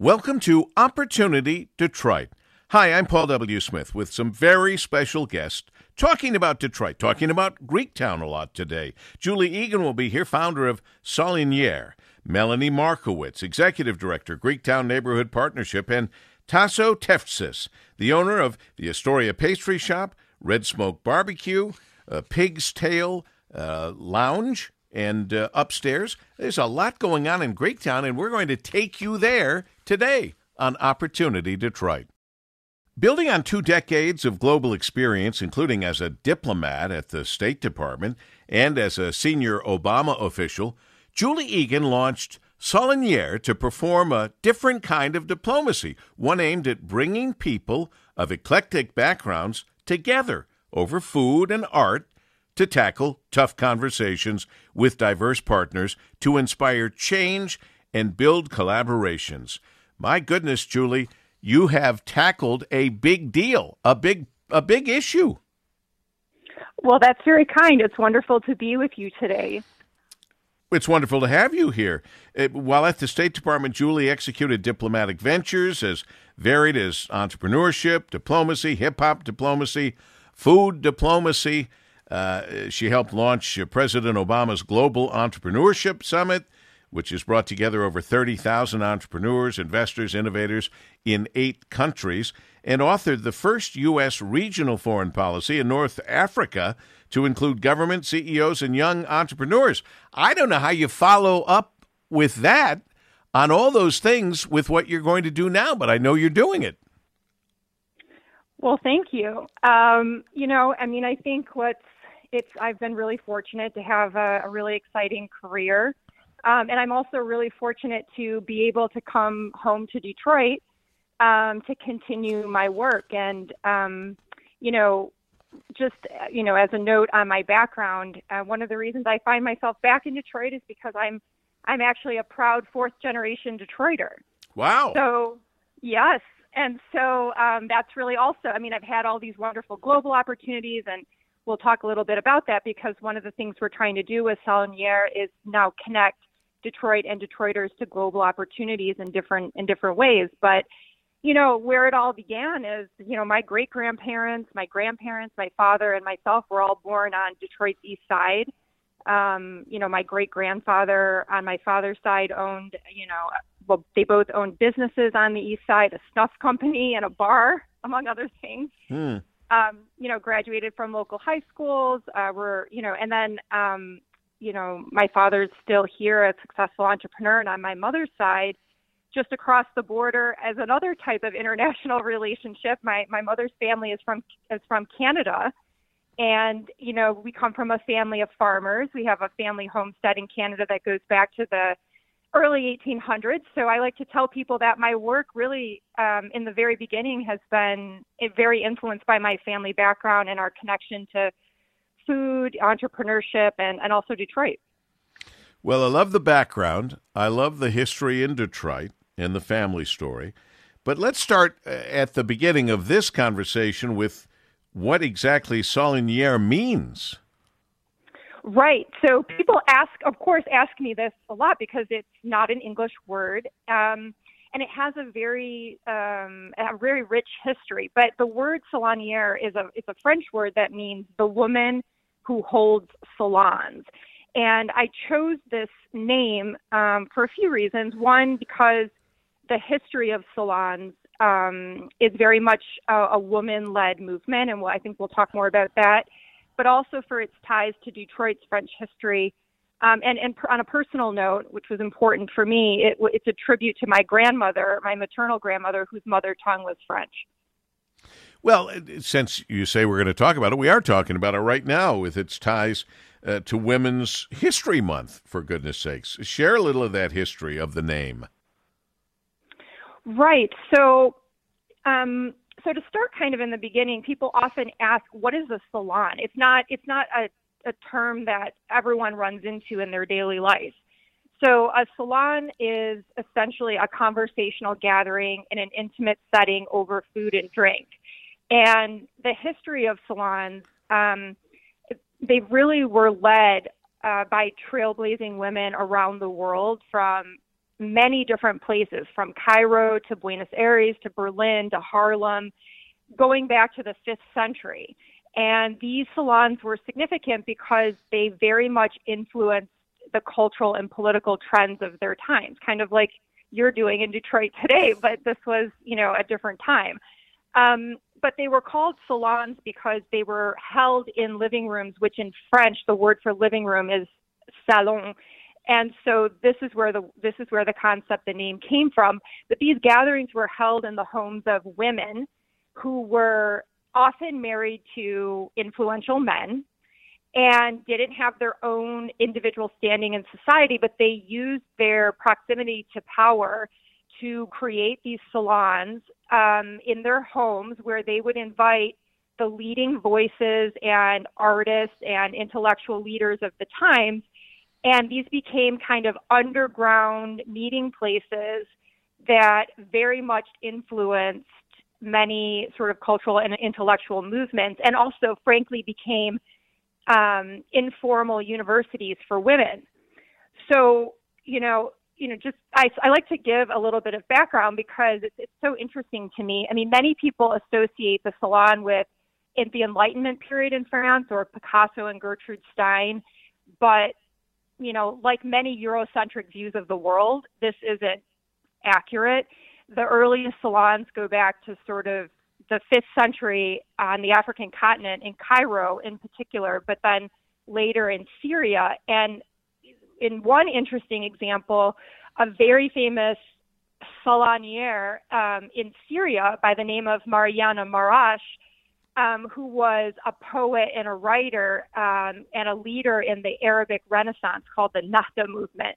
Welcome to Opportunity Detroit. Hi, I'm Paul W. Smith with some very special guests talking about Detroit, talking about Greektown a lot today. Julie Egan will be here, founder of Saloniere. Melanie Markowitz, Executive Director, Greektown Neighborhood Partnership, and Tasso Teftzis, the owner of the Astoria Pastry Shop, Red Smoke Barbecue, uh, Pig's Tail uh, Lounge, and uh, upstairs. There's a lot going on in Greektown, and we're going to take you there today on Opportunity Detroit. Building on two decades of global experience, including as a diplomat at the State Department and as a senior Obama official, Julie Egan launched Saloniere to perform a different kind of diplomacy, one aimed at bringing people of eclectic backgrounds together over food and art to tackle tough conversations with diverse partners to inspire change and build collaborations. My goodness, Julie, you have tackled a big deal, a big a big issue. Well, that's very kind. It's wonderful to be with you today. It's wonderful to have you here. Uh, while at the State Department, Julie executed diplomatic ventures as varied as entrepreneurship, diplomacy, hip hop diplomacy, food diplomacy. Uh, she helped launch President Obama's Global Entrepreneurship Summit, which has brought together over 30,000 entrepreneurs, investors, innovators in eight countries, and authored the first U.S. regional foreign policy in North Africa to include government CEOs and young entrepreneurs. I don't know how you follow up with that on all those things with what you're going to do now, but I know you're doing it. Well, thank you. Um, you know, I mean, I think what's it's I've been really fortunate to have a, a really exciting career, um, and I'm also really fortunate to be able to come home to Detroit um, to continue my work. And um, you know, just you know, as a note on my background, uh, one of the reasons I find myself back in Detroit is because I'm I'm actually a proud fourth generation Detroiter. Wow. So yes, and so um, that's really also. I mean, I've had all these wonderful global opportunities, and we'll talk a little bit about that because one of the things we're trying to do with Saloniere is now connect Detroit and Detroiters to global opportunities in different in different ways. But you know, where it all began is, you know, my great grandparents, my grandparents, my father, and myself were all born on Detroit's east side. Um, you know, my great grandfather on my father's side owned, you know, well, they both owned businesses on the east side, a snuff company and a bar, among other things. Hmm. Um, you know, graduated from local high schools, uh, were, you know, and then, um, you know, my father's still here, a successful entrepreneur, and on my mother's side, just across the border as another type of international relationship. My my mother's family is from is from Canada, and you know we come from a family of farmers. We have a family homestead in Canada that goes back to the early 1800s. So I like to tell people that my work really, um, in the very beginning, has been very influenced by my family background and our connection to food, entrepreneurship, and and also Detroit. Well, I love the background. I love the history in Detroit and the family story. But let's start uh, at the beginning of this conversation with what exactly Saloniere means. Right. So people ask, of course, ask me this a lot because it's not an English word, um, and it has a very, um, a very rich history. But the word saloniere is a it's a French word that means the woman who holds salons. And I chose this name um, for a few reasons. One, because the history of salons um, is very much a, a woman-led movement, and I think we'll talk more about that. But also for its ties to Detroit's French history, um, and, and on a personal note, which was important for me, it, it's a tribute to my grandmother, my maternal grandmother, whose mother tongue was French. Well, since you say we're going to talk about it, we are talking about it right now with its ties uh, to Women's History Month, for goodness sakes. Share a little of that history of the name. Right. So, um, so to start kind of in the beginning, people often ask, "What is a salon?" It's not. It's not a, a term that everyone runs into in their daily life. So, a salon is essentially a conversational gathering in an intimate setting over food and drink. And the history of salons, um, they really were led uh, by trailblazing women around the world from many different places from Cairo to Buenos Aires to Berlin to Harlem, going back to the fifth century. And these salons were significant because they very much influenced the cultural and political trends of their times, kind of like you're doing in Detroit today, but this was, you know, a different time. Um, but they were called salons because they were held in living rooms, which in French, the word for living room is salon. And so this is where the this is where the concept, the name came from. But these gatherings were held in the homes of women who were often married to influential men and didn't have their own individual standing in society, but they used their proximity to power to create these salons um, in their homes where they would invite the leading voices and artists and intellectual leaders of the times. And these became kind of underground meeting places that very much influenced many sort of cultural and intellectual movements and also, frankly, became um, informal universities for women. So, you know, you know, just I, I like to give a little bit of background because it's, it's so interesting to me. I mean, many people associate the salon with the Enlightenment period in France or Picasso and Gertrude Stein, but you know, like many Eurocentric views of the world, this isn't accurate. The earliest salons go back to sort of the fifth century on the African continent in Cairo in particular, but then later in Syria. And in one interesting example, a very famous salonier um, in Syria by the name of Mariana Marrash, um, who was a poet and a writer um, and a leader in the Arabic Renaissance called the Nahda movement.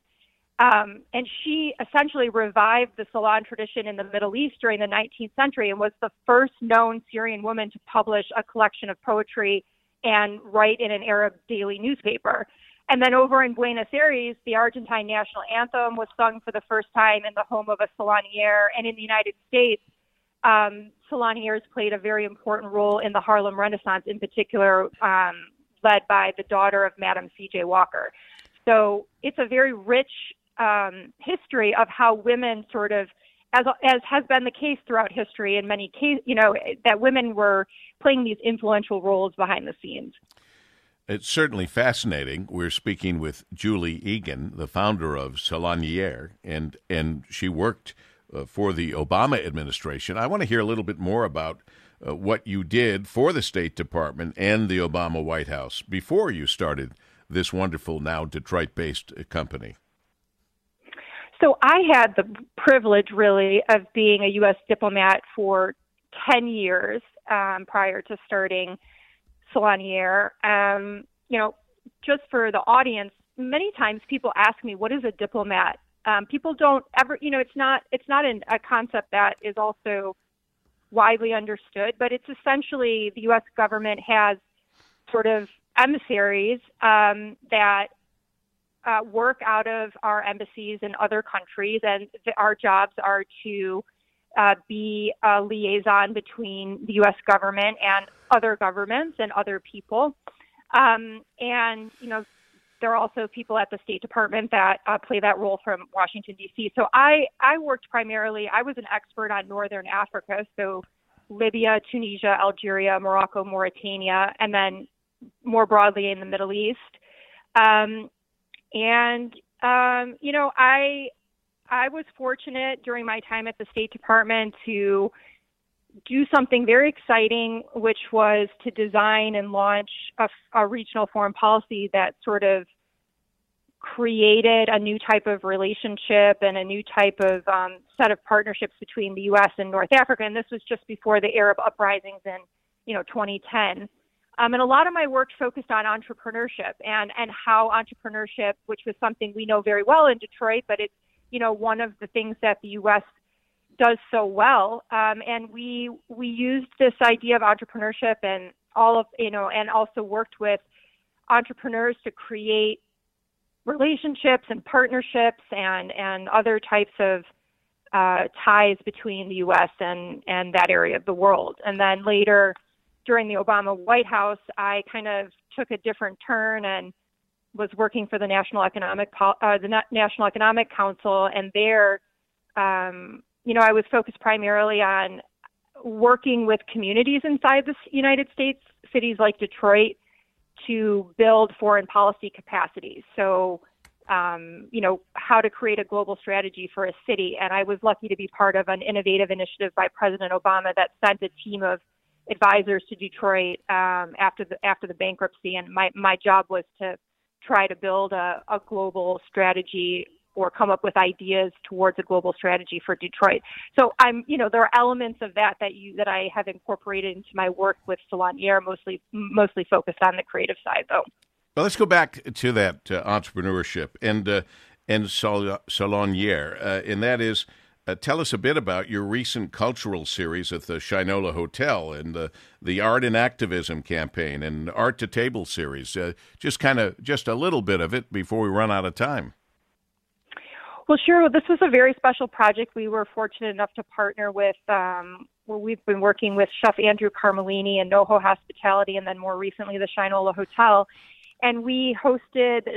Um, and she essentially revived the salon tradition in the Middle East during the 19th century and was the first known Syrian woman to publish a collection of poetry and write in an Arab daily newspaper. And then over in Buenos Aires, the Argentine national anthem was sung for the first time in the home of a salonier. And in the United States, um, saloniers played a very important role in the Harlem Renaissance, in particular, um, led by the daughter of Madam C.J. Walker. So it's a very rich um, history of how women sort of, as as has been the case throughout history in many cases, you know, that women were playing these influential roles behind the scenes. It's certainly fascinating. We're speaking with Julie Egan, the founder of Saloniere, and and she worked uh, for the Obama administration. I want to hear a little bit more about uh, what you did for the State Department and the Obama White House before you started this wonderful, now Detroit-based uh, company. So I had the privilege, really, of being a U.S. diplomat for 10 years um, prior to starting Saloniere. Um, you know, just for the audience, many times people ask me, "What is a diplomat?" Um, people don't ever, you know, it's not it's not an, a concept that is also widely understood, but it's essentially the U.S. government has sort of emissaries um, that uh, work out of our embassies in other countries, and th- our jobs are to uh, be a liaison between the U.S. government and other governments and other people. Um, and you know, there are also people at the State Department that uh, play that role from Washington D.C. So I I worked primarily. I was an expert on Northern Africa, so Libya, Tunisia, Algeria, Morocco, Mauritania, and then more broadly in the Middle East. Um, and um, you know, I I was fortunate during my time at the State Department to do something very exciting, which was to design and launch a, a regional foreign policy that sort of created a new type of relationship and a new type of um, set of partnerships between the U.S. and North Africa. And this was just before the Arab uprisings in, you know, 2010. Um, and a lot of my work focused on entrepreneurship and, and how entrepreneurship, which was something we know very well in Detroit, but it's, you know, one of the things that the U.S. does so well. Um, and we, we used this idea of entrepreneurship and all of, you know, and also worked with entrepreneurs to create relationships and partnerships and, and other types of uh, ties between the U.S. and, and that area of the world. And then later, during the Obama White House, I kind of took a different turn and was working for the National Economic uh, the National Economic Council, and there, um, you know, I was focused primarily on working with communities inside the United States, cities like Detroit, to build foreign policy capacities. So, um, you know, how to create a global strategy for a city. And I was lucky to be part of an innovative initiative by President Obama that sent a team of advisors to Detroit um, after the after the bankruptcy. And my my job was to try to build a, a global strategy or come up with ideas towards a global strategy for Detroit. So I'm, you know, there are elements of that that you that I have incorporated into my work with Saloniere, mostly mostly focused on the creative side, though. Well, let's go back to that uh, entrepreneurship and uh, and Sol- Saloniere, uh, and that is. Uh, tell us a bit about your recent cultural series at the Shinola Hotel and the the art and activism campaign and art to table series. Uh, just kind of just a little bit of it before we run out of time. Well, sure. This was a very special project. We were fortunate enough to partner with, um, well, we've been working with Chef Andrew Carmellini and NoHo Hospitality, and then more recently the Shinola Hotel. And we hosted,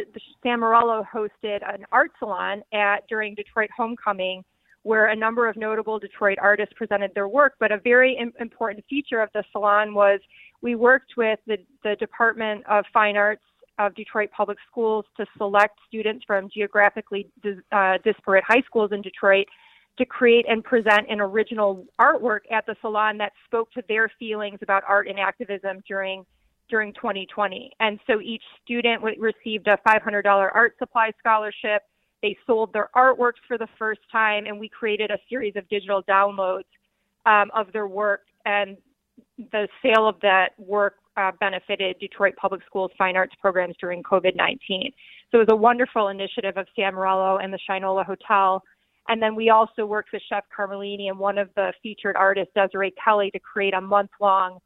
San Morello hosted an art salon at during Detroit Homecoming, where a number of notable Detroit artists presented their work. But a very Im- important feature of the salon was we worked with the, the Department of Fine Arts of Detroit Public Schools to select students from geographically dis- uh, disparate high schools in Detroit to create and present an original artwork at the salon that spoke to their feelings about art and activism during during 2020. And so each student received a $500 art supply scholarship. They sold their artworks for the first time, and we created a series of digital downloads um, of their work. And the sale of that work uh, benefited Detroit Public Schools fine arts programs during COVID 19. So it was a wonderful initiative of San Morello and the Shinola Hotel. And then we also worked with Chef Carmellini and one of the featured artists, Desiree Kelly, to create a month long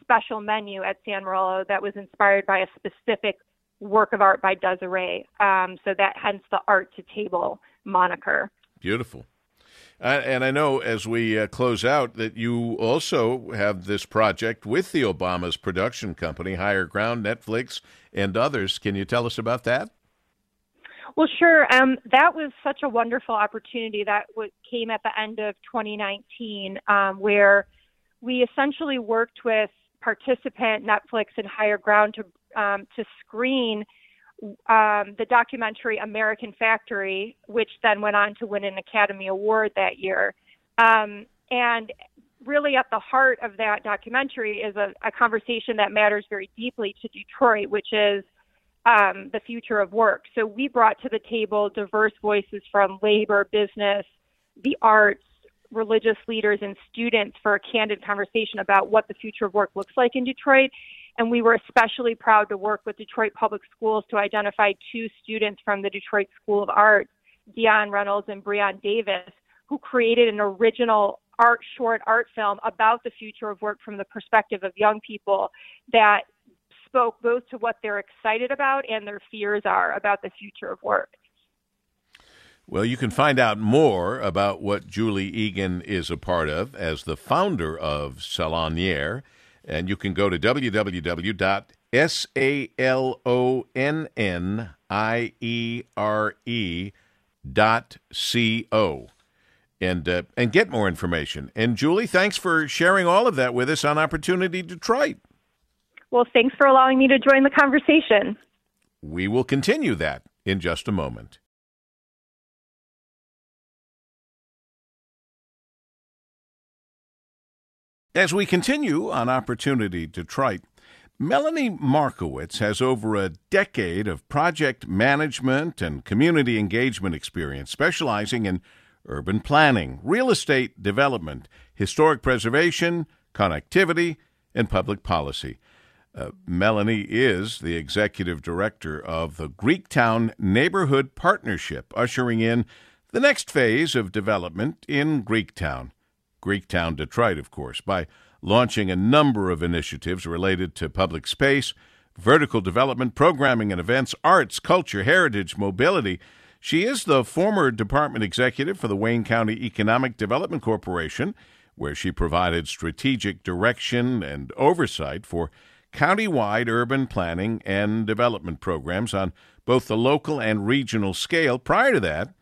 special menu at San Morello that was inspired by a specific work of art by Desiree. Um, so that hence the art to table moniker. Beautiful. Uh, and I know as we uh, close out that you also have this project with the Obamas production company, Higher Ground, Netflix, and others. Can you tell us about that? Well, sure. Um, that was such a wonderful opportunity that w- came at the end of 2019, um, where we essentially worked with participant Netflix and Higher Ground to um, to screen um, the documentary American Factory, which then went on to win an Academy Award that year. Um, and really, at the heart of that documentary is a, a, conversation that matters very deeply to Detroit, which is um, the future of work. So we brought to the table diverse voices from labor, business, the arts, religious leaders, and students for a candid conversation about what the future of work looks like in Detroit and we were especially proud to work with Detroit Public Schools to identify two students from the Detroit School of Art, Dion Reynolds and Breon Davis, who created an original art short art film about the future of work from the perspective of young people that spoke both to what they're excited about and their fears are about the future of work. Well, you can find out more about what Julie Egan is a part of as the founder of Saloniere and you can go to www.saloniere.co and uh, and get more information. And Julie, thanks for sharing all of that with us on Opportunity Detroit. Well, thanks for allowing me to join the conversation. We will continue that in just a moment. As we continue on Opportunity Detroit, Melanie Markowitz has over a decade of project management and community engagement experience, specializing in urban planning, real estate development, historic preservation, connectivity, and public policy. Uh, Melanie is the executive director of the Greektown Neighborhood Partnership, ushering in the next phase of development in Greektown. Greektown, Detroit, of course, by launching a number of initiatives related to public space, vertical development, programming and events, arts, culture, heritage, mobility. She is the former department executive for the Wayne County Economic Development Corporation, where she provided strategic direction and oversight for countywide urban planning and development programs on both the local and regional scale. Prior to that,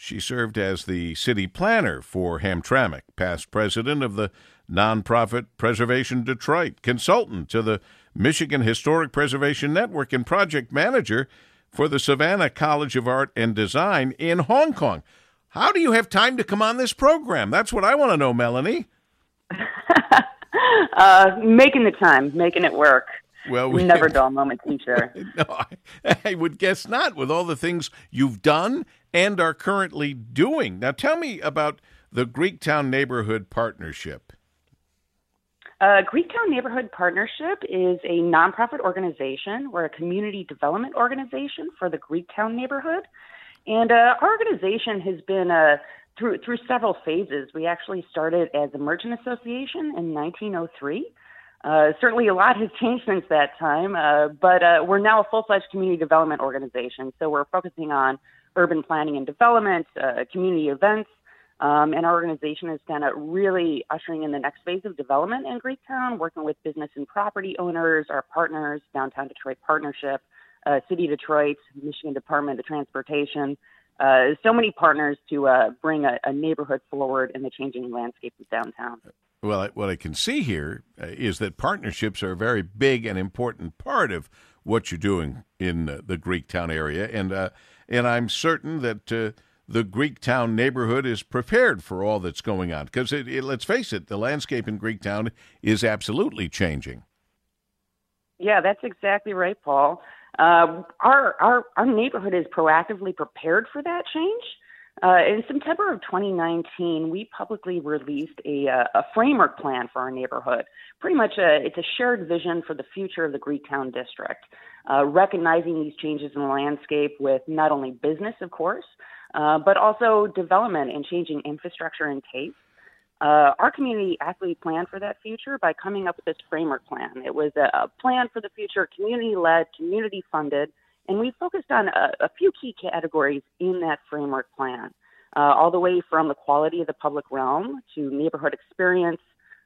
she served as the city planner for Hamtramck, past president of the nonprofit Preservation Detroit, consultant to the Michigan Historic Preservation Network, and project manager for the Savannah College of Art and Design in Hong Kong. How do you have time to come on this program? That's what I want to know, Melanie. uh, making the time, making it work. Well, we never dull moment, teacher. no, I, I would guess not. With all the things you've done and are currently doing. Now, tell me about the Greektown Neighborhood Partnership. Uh, Greektown Neighborhood Partnership is a nonprofit organization. We're a community development organization for the Greektown neighborhood. And uh, our organization has been uh, through, through several phases. We actually started as a merchant association in 1903. Uh, certainly, a lot has changed since that time, uh, but uh, we're now a full fledged community development organization. So we're focusing on urban planning and development, uh, community events, um, and our organization is kind of really ushering in the next phase of development in Greektown, working with business and property owners, our partners, Downtown Detroit Partnership, uh, City Detroit, Michigan Department of Transportation. Uh, so many partners to uh, bring a, a, neighborhood forward in the changing landscape of downtown. Well, what I can see here uh, that partnerships are a very big and important part of what you're doing in the Greektown area, and uh, and I'm certain that uh, the Greektown neighborhood is prepared for all that's going on. Because let's face it, the landscape in Greektown is absolutely changing. Yeah, that's exactly right, Paul. Uh, our, our, our neighborhood is proactively prepared for that change. Uh, in September of 2019, we publicly released a, uh, a framework plan for our neighborhood. Pretty much, a, it's a shared vision for the future of the Greektown district, uh, recognizing these changes in the landscape with not only business, of course, uh, but also development and changing infrastructure and taste. Uh, our community actually planned for that future by coming up with this framework plan. It was a, a plan for the future, community led, community funded, and we focused on a, a, few key categories in that framework plan, uh, all the way from the quality of the public realm to neighborhood experience,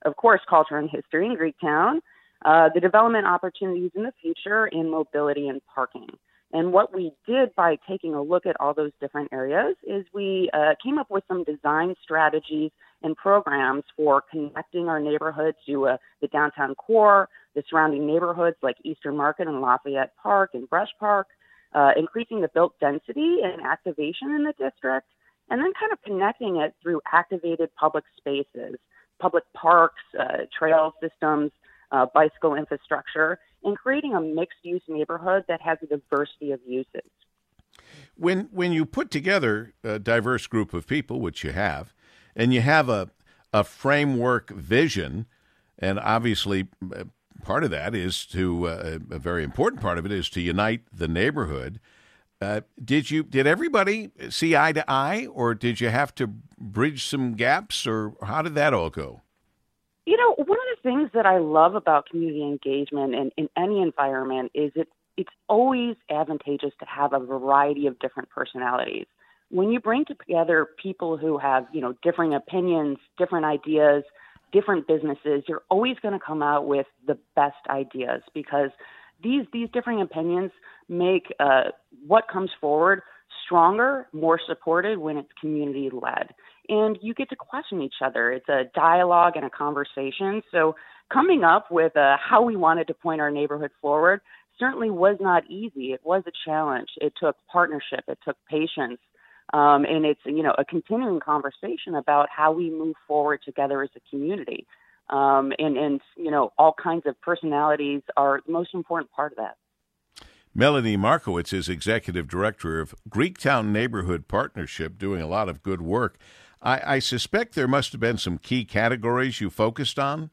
of course, culture and history in Greektown, uh, the development opportunities in the future, in mobility and parking. And what we did by taking a look at all those different areas is we uh, came up with some design strategies and programs for connecting our neighborhoods to uh, the downtown core, the surrounding neighborhoods like Eastern Market and Lafayette Park and Brush Park, uh, increasing the built density and activation in the district, and then kind of connecting it through activated public spaces, public parks, uh, trail systems, uh, bicycle infrastructure, and creating a mixed use neighborhood that has a diversity of uses. When when you put together a diverse group of people, which you have, and you have a a framework vision, and obviously uh, part of that is to uh, a very important part of it is to unite the neighborhood. Uh, did you did everybody see eye to eye, or did you have to bridge some gaps, or how did that all go? You know, one of the things that I love about community engagement in, in any environment is it it's always advantageous to have a variety of different personalities. When you bring together people who have, you know, differing opinions, different ideas, different businesses, you're always going to come out with the best ideas because these these differing opinions make uh, what comes forward stronger, more supported when it's community led and you get to question each other. It's a dialogue and a conversation. So coming up with uh, how we wanted to point our neighborhood forward certainly was not easy. It was a challenge. It took partnership. It took patience. Um, and it's you know a continuing conversation about how we move forward together as a community. Um, and and you know all kinds of personalities are the most important part of that. Melanie Markowitz is executive director of Greektown Neighborhood Partnership, doing a lot of good work. I, I suspect there must have been some key categories you focused on.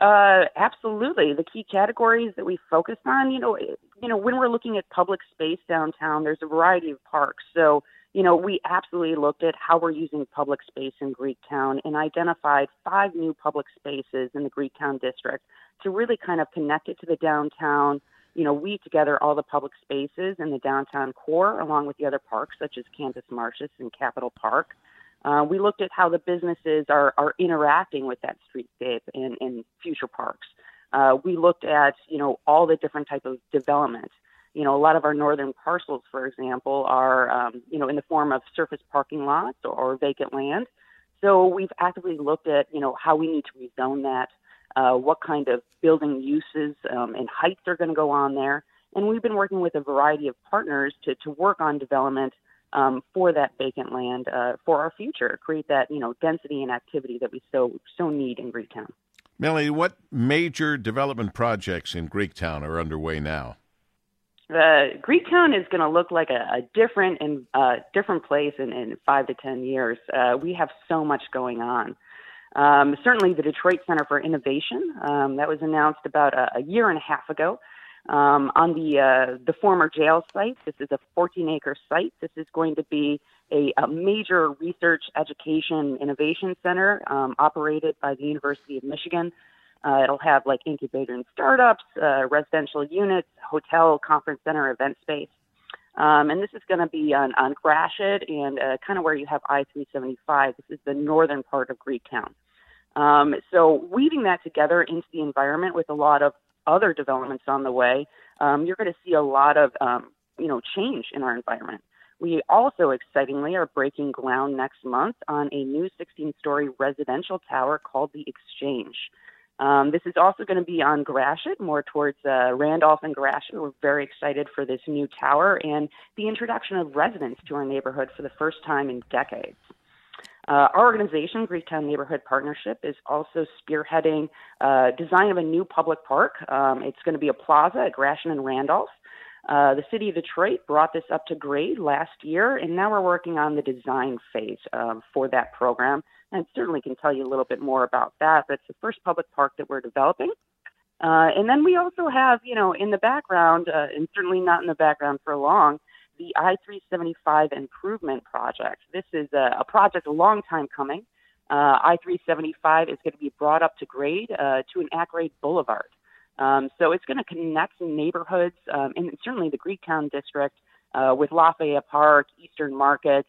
Uh, absolutely. The key categories that we focused on, you know, you know, when we're looking at public space downtown, there's a variety of parks. So, you know, we absolutely looked at how we're using public space in Greektown and identified five new public spaces in the Greektown district to really kind of connect it to the downtown, you know, weave together all the public spaces in the downtown core along with the other parks such as Campus Martius and Capitol Park. Uh, we looked at how the businesses are, are interacting with that streetscape in, in future parks. Uh, we looked at, you know, all the different type of development You know, a lot of our northern parcels, for example, are um, you know in the form of surface parking lots or, or vacant land. So we've actively looked at you know how we need to rezone that, uh, what kind of building uses um, and heights are going to go on there, and we've been working with a variety of partners to to work on development um, for that vacant land uh, for our future, create that you know density and activity that we so so need in Greektown. Melanie, what major development projects in Greektown are underway now? Uh, Greektown is going to look like a, a different and uh, different place in, in, five to ten years. Uh, we have so much going on. Um, certainly, the Detroit Center for Innovation um, that was announced about a, a, year and a half ago um, on the uh, the former jail site. This is a 14 acre site. This is going to be a, a major research, education, innovation center um, operated by the University of Michigan. Uh, it'll have like incubator and startups, uh, residential units, hotel, conference center, event space. Um, and this is going to be on, on Gratiot and uh, kind of where you have I 375. This is the northern part of Greektown. Um, so weaving that together into the environment with a lot of other developments on the way, um, you're going to see a lot of um, you know change in our environment. We also excitingly are breaking ground next month on a new 16-story residential tower called the Exchange. Um, this is also going to be on Gratiot, more towards uh, Randolph and Gratiot. We're very excited for this new tower and the introduction of residents to our neighborhood for the first time in decades. Uh, our organization, Greektown Neighborhood Partnership, is also spearheading uh, design of a new public park. Um, it's going to be a plaza at Gratiot and Randolph. Uh, the city of Detroit brought this up to grade last year, and now we're working on the design phase um, for that program. And certainly can tell you a little bit more about that. But it's the first public park that we're developing. Uh, and then we also have, you know, in the background, uh, and certainly not in the background for long, the I 375 Improvement Project. This is a, a project a long time coming. Uh, I 375 is going to be brought up to grade uh, to an at grade boulevard. Um, so it's going to connect neighborhoods, um, and certainly the Greektown district, uh, with Lafayette Park, Eastern Markets,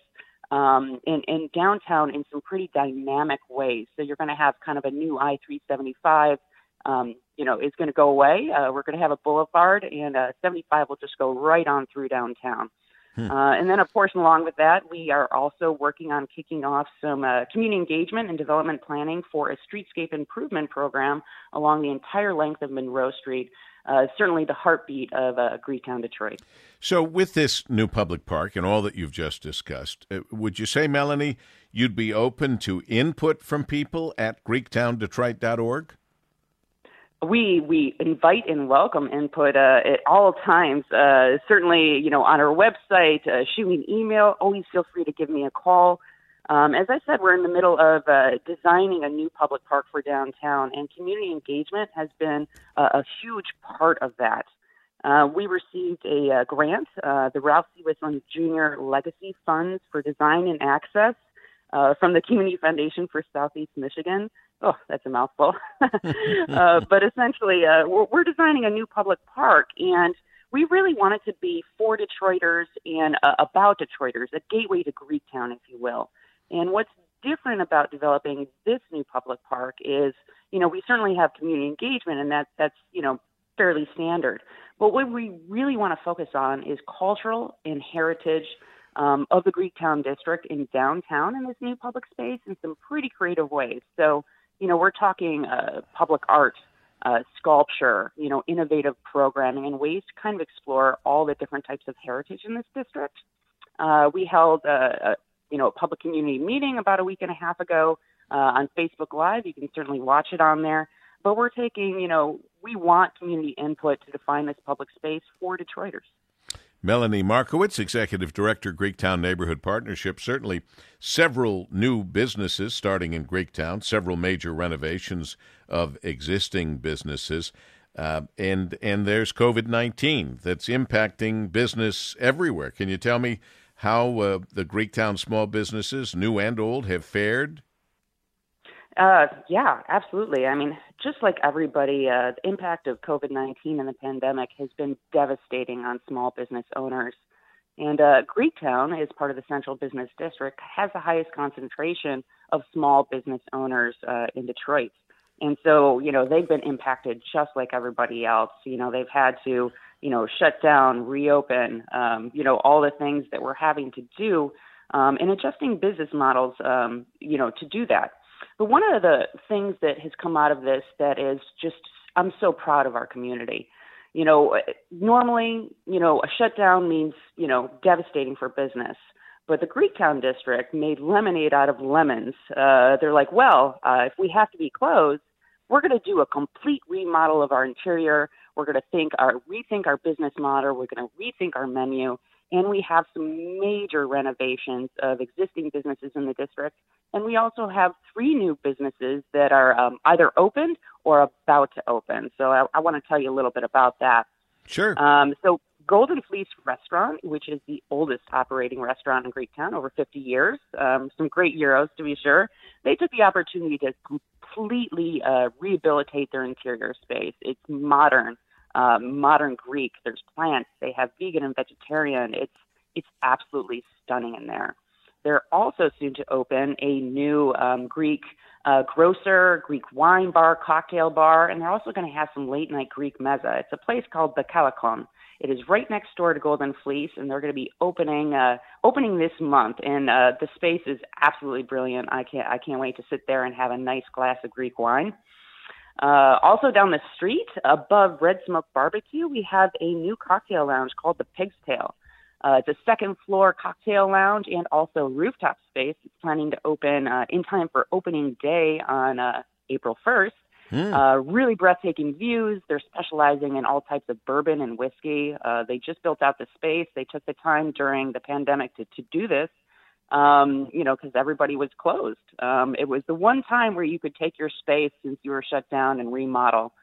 um, and, and downtown in some pretty dynamic ways. So you're going to have kind of a new I 375. Um, you know, is going to go away. Uh, we're going to have a boulevard, and uh, 75 will just go right on through downtown. Hmm. Uh, and then, of course, along with that, we are also working on kicking off some uh, community engagement and development planning for a streetscape improvement program along the entire length of Monroe Street. Uh, certainly the heartbeat of uh, Greektown, Detroit. So, with this new public park and all that you've just discussed, uh, would you say, Melanie, you'd be open to input from people at GreektownDetroit.org? we we invite and welcome input uh, at all times. Uh, certainly, you know, on our website, uh, shoot me an email. Always feel free to give me a call. Um, as I said, we're in the middle of uh, designing a new public park for downtown, and community engagement has been a huge part of that. Uh, we received a, uh, grant, the Ralph C. Wilson Jr. Legacy Funds for Design and Access from the Community Foundation for Southeast Michigan oh, that's a mouthful. uh, but essentially, uh, we're, we're, designing a new public park, and we really want it to be for Detroiters and uh, about Detroiters, a gateway to Greektown, if you will. And what's different about developing this new public park is, you know, we certainly have community engagement, and that that's you know fairly standard. But what we really want to focus on is cultural and heritage. Um, of the Greektown district in downtown in this new public space in some pretty creative ways. So you know, we're talking uh, public art, uh, sculpture, you know, innovative programming and ways to kind of explore all the different types of heritage in this district. Uh, we held a, a, you know, a public community meeting about a week and a half ago uh, on Facebook Live. You can certainly watch it on there. But we're taking, you know, we want community input to define this public space for Detroiters. Melanie Markowitz, Executive Director, Greektown Neighborhood Partnership. Certainly several new businesses starting in Greektown, several major renovations of existing businesses. Uh, and and there's COVID nineteen that's impacting business everywhere. Can you tell me how uh, the Greektown small businesses, new and old, have fared? Uh, yeah, absolutely. I mean, just like everybody, uh, the impact of COVID 19 and the pandemic has been devastating on small business owners. And uh, Greektown, as part of the Central Business District, has the highest concentration of small business owners uh, in Detroit. And so, you know, they've been impacted just like everybody else. You know, they've had to, you know, shut down, reopen, um, you know, all the things that we're having to do, um, and adjusting business models, um, you know, to do that. But one of the things that has come out of this that is just, I'm so proud of our community. You know, normally, you know, a shutdown means, you know, devastating for business. But the Greektown district made lemonade out of lemons. Uh, they're like, well, uh, if we have to be closed, we're going to do a complete remodel of our interior. We're going to think our rethink our business model. We're going to rethink our menu, and we have some major renovations of existing businesses in the district. And we also have three new businesses that are um, either opened or about to open. So I, I want to tell you a little bit about that. Sure. Um, so Golden Fleece Restaurant, which is the oldest operating restaurant in Greektown, over 50 years, um, some great gyros to be sure. They took the opportunity to completely uh, rehabilitate their interior space. It's modern, uh, modern Greek. There's plants. They have vegan and vegetarian. It's it's absolutely stunning in there. They're also soon to open a new um, Greek uh, grocer, Greek wine bar, cocktail bar, and they're also going to have some late night Greek meza. It's a place called the Kalakon. It is right next door to Golden Fleece, and they're going to be opening uh, opening this month. And uh, the space is absolutely brilliant. I can't I can't wait to sit there and have a nice glass of Greek wine. Uh, also down the street, above Red Smoke Barbecue, we have a new cocktail lounge called the Pig's Tail. Uh, it's a second floor cocktail lounge and also rooftop space. It's planning to open uh, in time for opening day on uh, April 1st. Mm. Uh, really breathtaking views. They're specializing in all types of bourbon and whiskey. Uh, they just built out the space. They took the time during the pandemic to, to do this, um, you know, because everybody was closed. Um, it was the one time where you could take your space since you were shut down and remodel.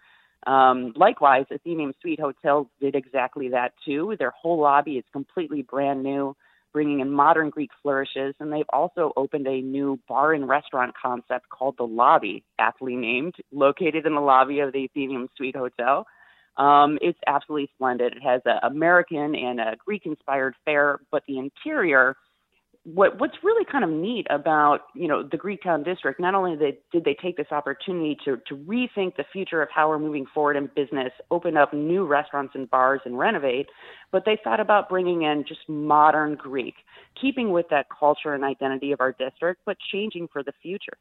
Um, likewise, Athenaeum Suite Hotel did exactly that too. Their whole lobby is completely brand new bringing in modern Greek flourishes. And they've also opened a new bar and restaurant concept called The Lobby, aptly named, located in the lobby of the Athenaeum Suite Hotel. Um, it's absolutely splendid. It has an American and a Greek inspired fare, but the interior what what's really kind of neat about you know the Greektown district, not only they, did they take this opportunity to to rethink the future of how we're moving forward in business, open up new restaurants and bars and renovate, but they thought about bringing in just modern Greek, keeping with that culture and identity of our district, but changing for the future.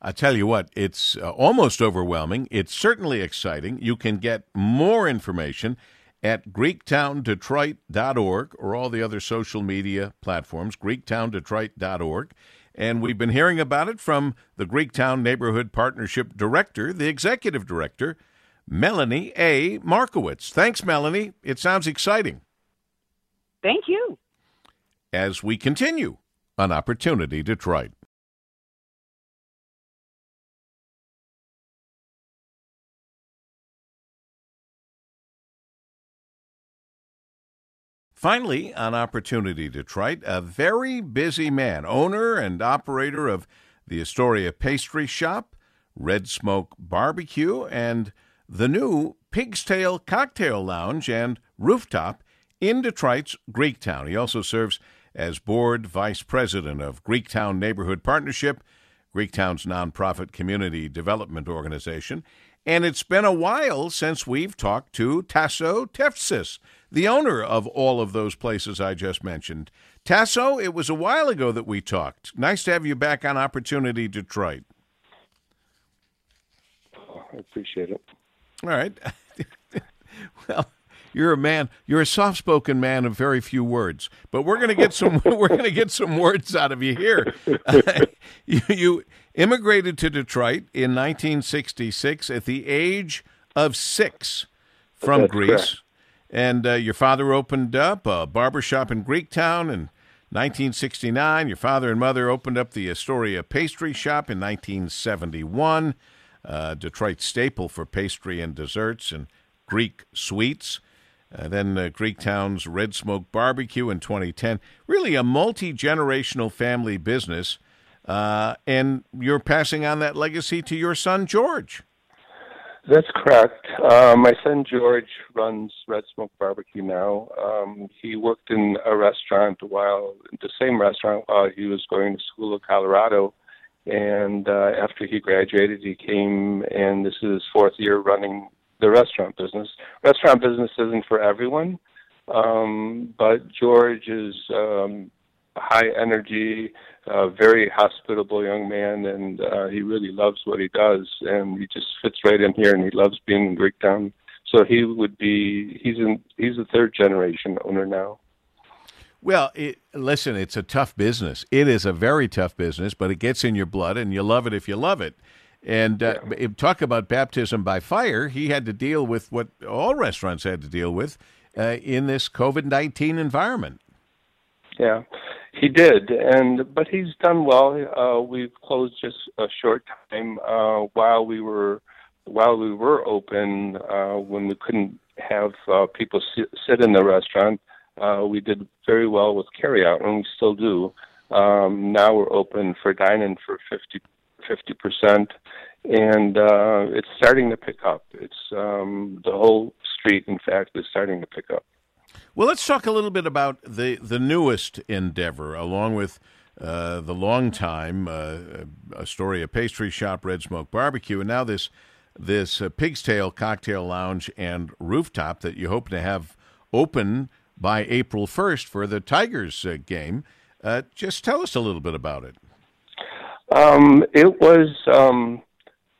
I tell you what, it's uh, almost overwhelming. It's certainly exciting. You can get more information at greektowndetroit.org or all the other social media platforms, greektowndetroit.org. And we've been hearing about it from the Greektown Neighborhood Partnership Director, the Executive Director, Melanie A. Markowitz. Thanks, Melanie. It sounds exciting. Thank you. As we continue on Opportunity Detroit. Finally, on Opportunity Detroit, a very busy man, owner and operator of the Astoria Pastry Shop, Red Smoke Barbecue, and the new Pig's Tail Cocktail Lounge and Rooftop in Detroit's Greektown. He also serves as board vice president of Greektown Neighborhood Partnership, Greektown's nonprofit community development organization. And it's been a while since we've talked to Tasso Tefsis the owner of all of those places I just mentioned. Tasso, it was a while ago that we talked. Nice to have you back on Opportunity Detroit. Oh, I appreciate it. All right. well, you're a man. You're a soft-spoken man of very few words, but we're going to get some. we're going to get some words out of you here. you, you immigrated to Detroit in 1966 at the age of six from That's Greece. Correct. And uh, your father opened up a barber shop in Greektown in 1969. Your father and mother opened up the Astoria Pastry Shop in 1971, uh, Detroit staple for pastry and desserts and Greek sweets. Uh, then uh, Greektown's Red Smoke Barbecue in 2010. Really a multi generational family business. Uh, and you're passing on that legacy to your son, George. That's correct. Uh, my son George runs Red Smoke Barbecue now. Um, he worked in a restaurant while the same restaurant while he was going to school in Colorado, and uh, after he graduated, he came and this is his fourth year running the restaurant business. Restaurant business isn't for everyone, um, but George is um, high energy, uh, very hospitable young man, and uh, he really loves what he does, and he just fits right in here, and he loves being in Greektown. So he would be he's in he's a third generation owner now. Well, it, listen, it's a tough business. It is a very tough business, but it gets in your blood, and you love it if you love it. And uh, yeah. talk about baptism by fire. He had to deal with what all restaurants had to deal with uh, in this COVID nineteen environment. Yeah, he did, and but he's done well. Uh, we've closed just a short time uh, while we were while we were open. Uh, when we couldn't have uh, people sit, sit in the restaurant, uh, we did very well with carryout, and we still do. Um, now we're open for dining for 50 percent, and uh, it's starting to pick up. It's um, the whole street, in fact, is starting to pick up. Well, let's talk a little bit about the the newest endeavor, along with. Uh, the long time uh, Astoria pastry shop, Red Smoke Barbecue, and now this this uh, Pig's Tail Cocktail Lounge and rooftop that you hope to have open by April 1st for the Tigers uh, game. Uh, just tell us a little bit about it. Um, it was um,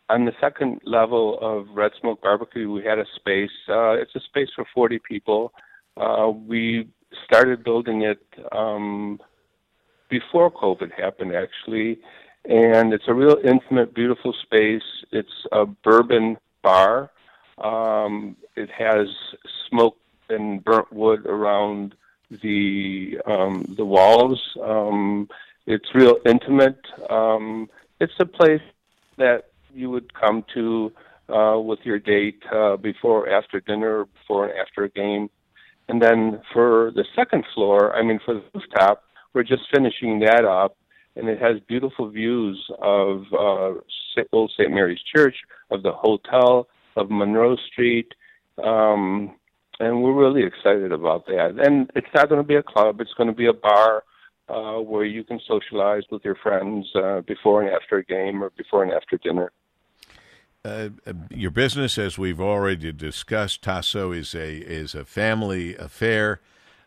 on the second level of Red Smoke Barbecue. We had a space. Uh, it's a space for 40 people. Uh, we started building it um, before COVID happened, actually. And it's a real intimate, beautiful space. It's a bourbon bar. Um, it has smoke and burnt wood around the um, the walls. Um, it's real intimate. Um, it's a place that you would come to uh, with your date uh, before or after dinner, before and after a game. And then for the second floor, I mean, for the rooftop, we're just finishing that up, and it has beautiful views of uh, Old St. Mary's Church, of the hotel, of Monroe Street. Um, and we're really excited about that. And it's not going to be a club; it's going to be a bar uh, where you can socialize with your friends uh, before and after a game or before and after dinner. Uh, uh your business, as we've already discussed, Tasso is a is a family affair.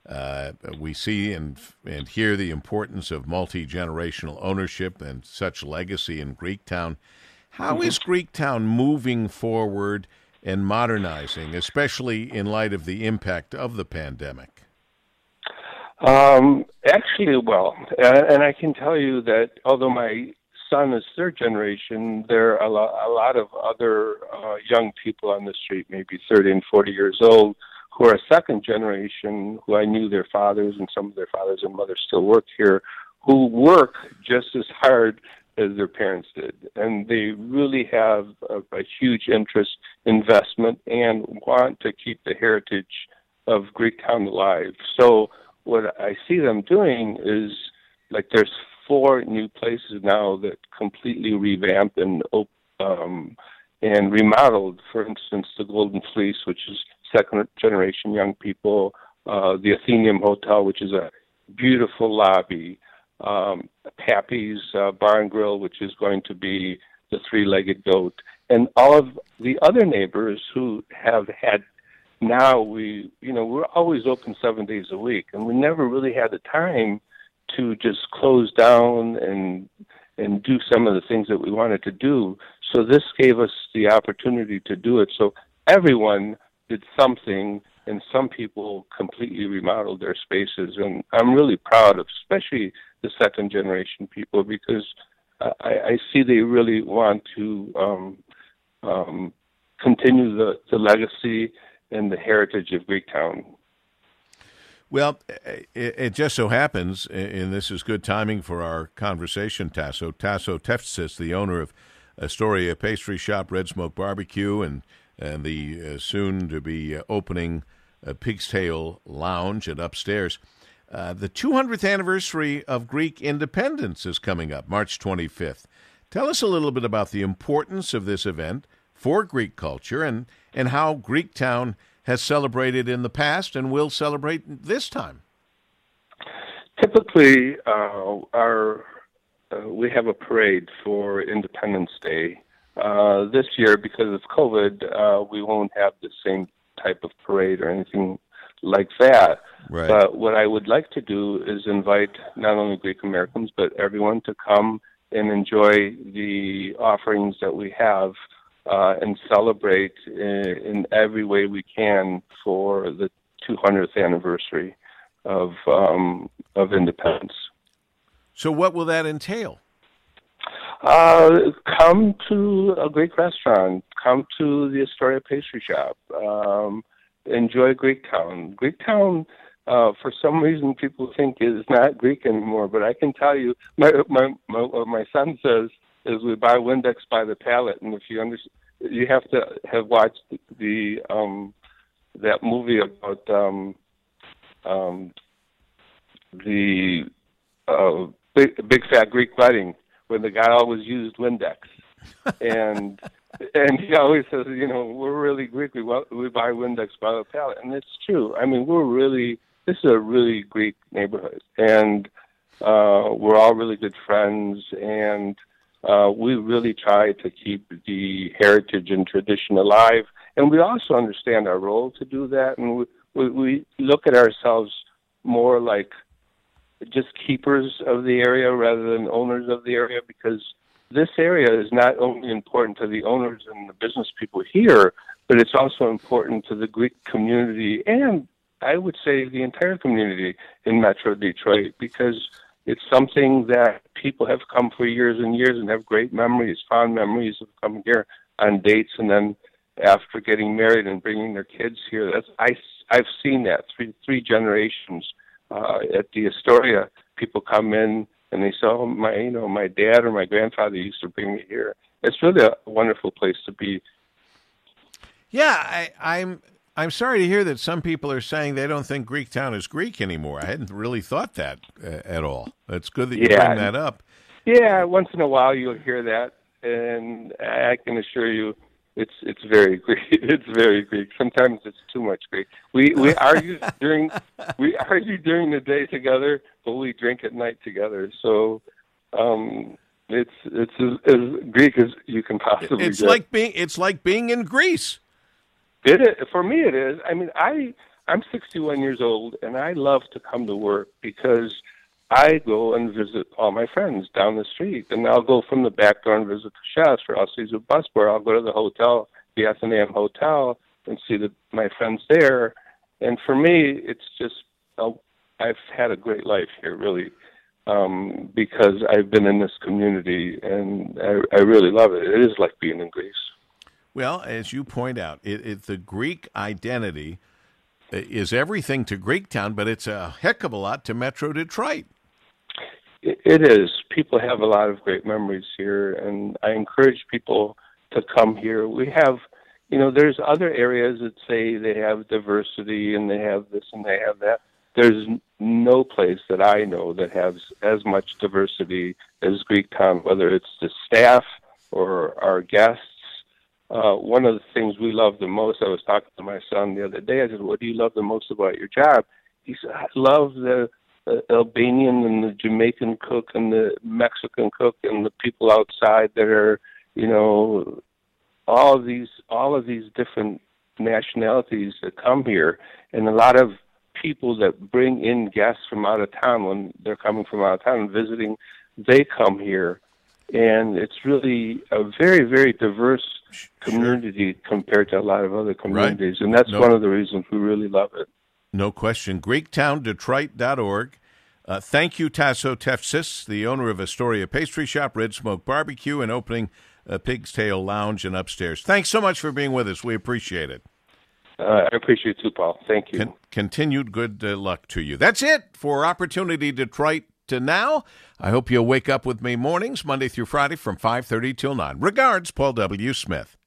Uh, we see and and hear the importance of multi generational ownership and such legacy in Greektown. How mm-hmm. is Greektown moving forward? and modernizing, especially in light of the impact of the pandemic? Um, actually, well, and I can tell you that although my son is third generation, there are a lot, a lot of other uh, young people on the street, maybe 30 and 40 years old, who are second generation, who I knew their fathers and some of their fathers and mothers still work here, who work just as hard as their parents did. And they really have a, a huge interest, investment, and want to keep the heritage of Greektown alive. So what I see them doing is like there's four new places now that completely revamped and um, and remodeled. For instance, the Golden Fleece, which is second generation young people, uh, the Athenaeum Hotel, which is a beautiful lobby, um, Pappy's uh, Bar and Grill, which is going to be the three-legged goat, and all of the other neighbors who have had. Now we, you know, we're always open seven days a week, and we never really had the time to just close down and and do some of the things that we wanted to do. So this gave us the opportunity to do it. So everyone did something and some people completely remodeled their spaces and i'm really proud of especially the second generation people because I, I see they really want to um, um, continue the, the legacy and the heritage of Greektown. Well, it, it, just so happens, and this is good timing for our conversation, Tasso. Tasso Tefcis, the owner of Astoria Pastry Shop, Red Smoke Barbecue, and, and the uh, soon to be uh, opening uh, Pig's Tail Lounge and upstairs. The 200th anniversary of Greek independence is coming up, March 25th. Tell us a little bit about the importance of this event for Greek culture and, and how Greektown has celebrated in the past and will celebrate this time. Typically, uh, our uh, we have a parade for Independence Day Uh, this year, because of COVID, uh, we won't have the same type of parade or anything like that. Right. But what I would like to do is invite not only Greek Americans, but everyone to come and enjoy the offerings that we have uh, and celebrate in, in every way we can for the 200th anniversary of um, of independence. So, what will that entail? Uh, come to a Greek restaurant. Come to the Astoria Pastry Shop. Um, enjoy Greek Town. Greek Town, uh, for some reason, people think is not Greek anymore. But I can tell you, my my my, my son says is we buy Windex by the pallet, and if you understand, you have to have watched the, um, that movie about um, um, the uh, big, big fat Greek wedding when the guy always used Windex, and and he always says, you know, we're really Greek. We we buy Windex by the pallet, and it's true. I mean, we're really this is a really Greek neighborhood, and uh, we're all really good friends, and uh, we really try to keep the heritage and tradition alive, and we also understand our role to do that, and we we, we look at ourselves more like just keepers of the area rather than owners of the area because this area is not only important to the owners and the business people here, but it's also important to the Greek community and I would say the entire community in Metro Detroit because it's something that people have come for years and years and have great memories, fond memories of coming here on dates and then after getting married and bringing their kids here. That's I I've seen that three three generations uh, at the Astoria, people come in and they say, "Oh, my, you know, my dad or my grandfather used to bring me here." It's really a wonderful place to be. Yeah, I, I'm. I'm sorry to hear that some people are saying they don't think Greek Town is Greek anymore. I hadn't really thought that uh, at all. It's good that you Yeah. bring that up. Yeah, once in a while you'll hear that, and I can assure you, it's it's very Greek. It's very Greek. Sometimes it's too much Greek. We we argue during we argue during the day together, but we drink at night together. So. um it's it's as, as Greek as you can possibly It's get. like being it's like being in Greece. It is for me. It is. I mean, I I'm 61 years old, and I love to come to work because I go and visit all my friends down the street, and I'll go from the back door and visit the chefs, or I'll see the bus bar. I'll go to the hotel, the Athenaeum Hotel, and see the, my friends there. And for me, it's just uh, I've had a great life here, really, um, because I've been in this community, and I, I really love it. It is like being in Greece. Well, as you point out, it, it, the Greek identity uh, is everything to Greek Town, but it's a heck of a lot to Metro Detroit. It it is. People have a lot of great memories here, and I encourage people to come here. We have, you know, there's other areas that say they have diversity and they have this and they have that. There's no place that I know that has as much diversity as Greektown, whether it's the staff or our guests. Uh, one of the things we love the most, I was talking to my son the other day. I said, "What do you love the most about your job?" He said, "I love the uh, Albanian and the Jamaican cook and the Mexican cook and the people outside that are, you know, all of these all of these different nationalities that come here, and a lot of people that bring in guests from out of town when they're coming from out of town and visiting, they come here, and it's really a very very diverse community compared to a lot of other communities, and that's No. one of the reasons we really love it. No question. GreektownDetroit.org. Uh, thank you, Tasso Tefsis, the owner of Astoria Pastry Shop, Red Smoke Barbecue, and opening a Pig's Tail Lounge and upstairs. Thanks so much for being with us. We appreciate it. Uh, I appreciate it too, Paul. Thank you. Con- continued good uh, luck to you. That's it for Opportunity Detroit to now. I hope you'll wake up with me mornings, Monday through Friday from 5.30 till 9. Regards, Paul W. Smith.